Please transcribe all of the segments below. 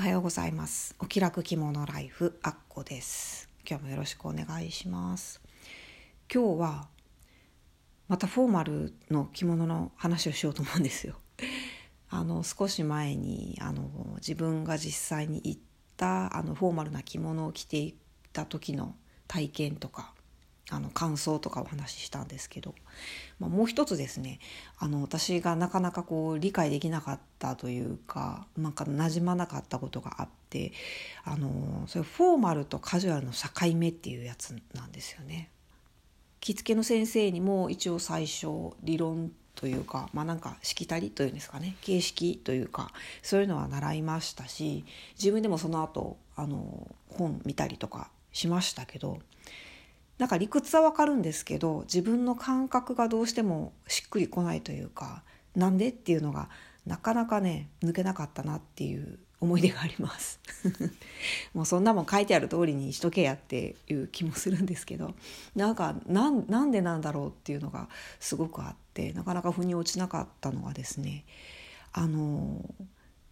おはようございます。お気楽着物ライフあっこです。今日もよろしくお願いします。今日はまたフォーマルの着物の話をしようと思うんですよ。あの少し前にあの自分が実際に行ったあのフォーマルな着物を着ていた時の体験とかあの感想とかお話ししたんですけど、まあ、もう一つですねあの私がなかなかこう理解できなかったというかなんか馴染まなかったことがあってあのそれフォーマルとカジュアルの境目っていうやつなんですよね。着付けの先生にも一応最初理論というかまあなんかしきたりというんですかね形式というかそういうのは習いましたし自分でもその後あの本見たりとかしましたけどなんか理屈はわかるんですけど自分の感覚がどうしてもしっくりこないというかなんでっていうのがなかなかね抜けなかったなっていう思い出があります もうそんなもん書いてある通りにしとけやっていう気もするんですけどなんかなんなんでなんだろうっていうのがすごくあってなかなか腑に落ちなかったのはですねあの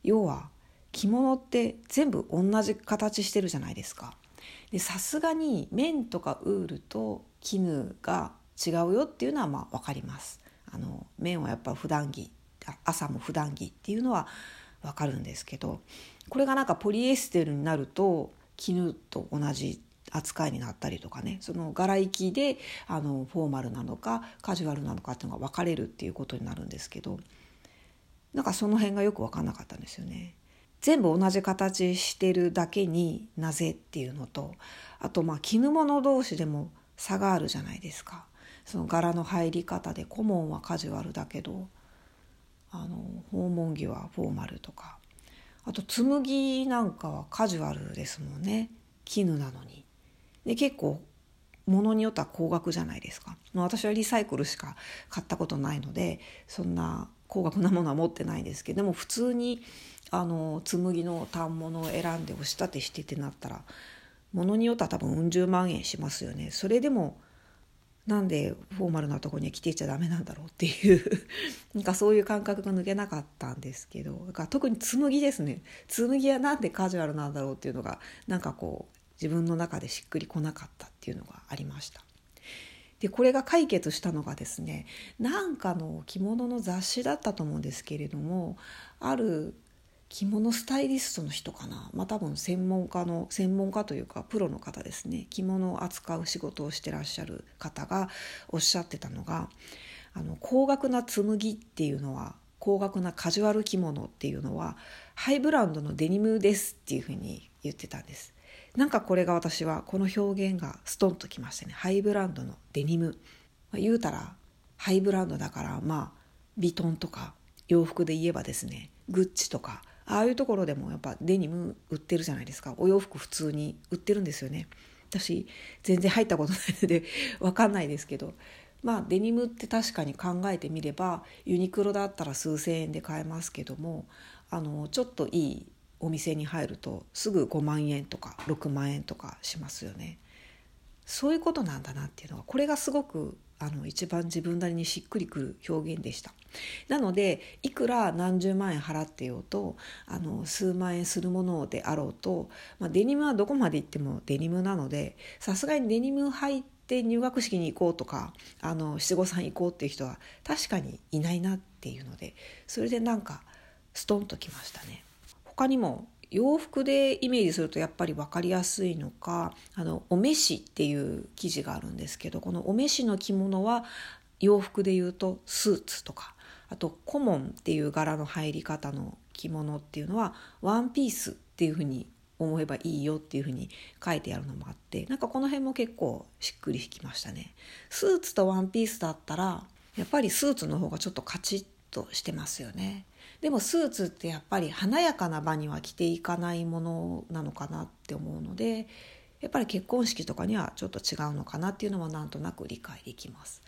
要は着物って全部同じ形してるじゃないですか。でさすがに綿とかウールと絹が違うよっていうのはまあ分かります。あの綿はやっぱ普段着朝も普段着っていうのは分かるんですけどこれがなんかポリエステルになると絹と同じ扱いになったりとかねその柄行きであのフォーマルなのかカジュアルなのかっていうのが分かれるっていうことになるんですけどなんかその辺がよく分かんなかったんですよね。全部同じ形してるだけになぜっていうのとあとまあ絹物同士でも差があるじゃないですか。その柄の入り方で顧問はカジュアルだけどあの訪問着はフォーマルとか。あと紬なんかはカジュアルですもんね。絹なのに。で結構物によっては高額じゃないですか。私はリサイクルしか買ったことないのでそんな高額なものは持ってないですけどでも普通にあの紬の反物を選んで押し立てしてってなったら物によっては多分うん十万円しますよねそれでもなんでフォーマルなとこには着ていちゃダメなんだろうっていう なんかそういう感覚が抜けなかったんですけどだから特に紬ですね紬はなんでカジュアルなんだろうっていうのがなんかこう自分の中でしっくりこなかったっていうのがありました。でこれが解決したのがですねなんかの着物の雑誌だったと思うんですけれどもある着物スタイリストの人かな、まあ、多分専門家の専門家というかプロの方ですね着物を扱う仕事をしてらっしゃる方がおっしゃってたのがあの高額な紬っていうのは高額なカジュアル着物っていうのはハイブランドのデニムですっていうふうに言ってたんです。なんかこれが私はこの表現がストンときましたねハイブランドのデニム、まあ、言うたらハイブランドだからまあビトンとか洋服で言えばですねグッチとかああいうところでもやっぱデニム売ってるじゃないですか。お洋服普通に売ってるんですよね。私全然入ったことないので 分かんないですけど。まあデニムって確かに考えてみればユニクロだったら数千円で買えますけどもあのちょっといいお店に入るとすぐ5万円とか6万円とかしますよね。そういうことなんだなっていうのがこれがすごくあの一番自分なりにしっくりくる表現でしたなのでいくら何十万円払ってようとあの数万円するものであろうと、まあ、デニムはどこまで行ってもデニムなのでさすがにデニム入って入学式に行こうとかあの七五三行こうっていう人は確かにいないなっていうのでそれでなんかストンときましたね。他にも洋服でイメージするとやっぱり分かりやすいのかあのお召しっていう生地があるんですけどこのお召しの着物は洋服でいうとスーツとかあとコモンっていう柄の入り方の着物っていうのはワンピースっていうふうに思えばいいよっていうふうに書いてあるのもあってなんかこの辺も結構しっくり引きましたね。スーツとワンピースだったらやっぱりスーツの方がちょっとカチッとしてますよね。でもスーツってやっぱり華やかな場には着ていかないものなのかなって思うのでやっぱり結婚式とかにはちょっと違うのかなっていうのはなんとなく理解できます。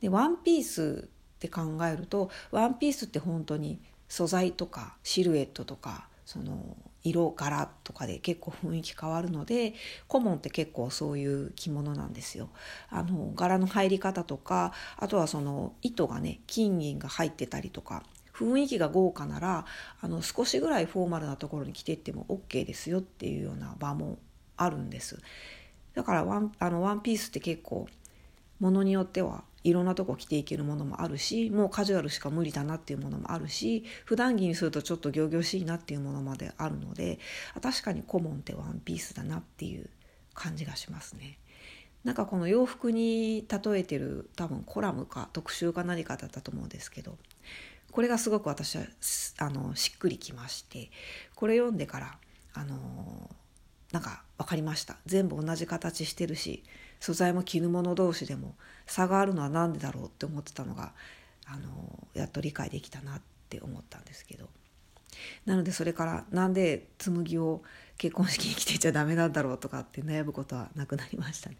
でワンピースって考えるとワンピースって本当に素材とかシルエットとかその色柄とかで結構雰囲気変わるのでコモンって結構そういう着物なんですよ。あの柄の入り方とかあとはその糸がね金銀が入ってたりとか雰囲気が豪華ならあの少しぐらいフォーマルなところに着ていっても OK ですよっていうような場もあるんですだからワンあのワンピースって結構ものによってはいろんなとこ着ていけるものもあるしもうカジュアルしか無理だなっていうものもあるし普段着にするとちょっと仰々しいなっていうものまであるので確かにコモンってワンピースだなっていう感じがしますね。なんかこの洋服に例えてる多分コラムか特集か何かだったと思うんですけどこれがすごく私はあのしっくりきましてこれ読んでからあのなんか分かりました全部同じ形してるし素材も絹物同士でも差があるのは何でだろうって思ってたのがあのやっと理解できたなって思ったんですけどなのでそれからなんで紬を結婚式に来てちゃダメなんだろうとかって悩むことはなくなりましたね。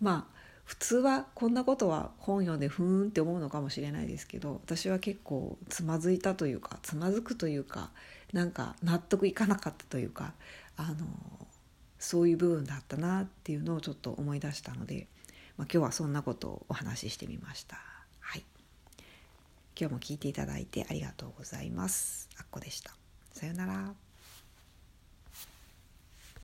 まあ普通はこんなことは本読んでふーんって思うのかもしれないですけど私は結構つまずいたというかつまずくというかなんか納得いかなかったというかあのそういう部分だったなっていうのをちょっと思い出したので、まあ、今日はそんなことをお話ししてみました。はい、今日も聞いていただいてありがとうございます。あっこでした。さようなら。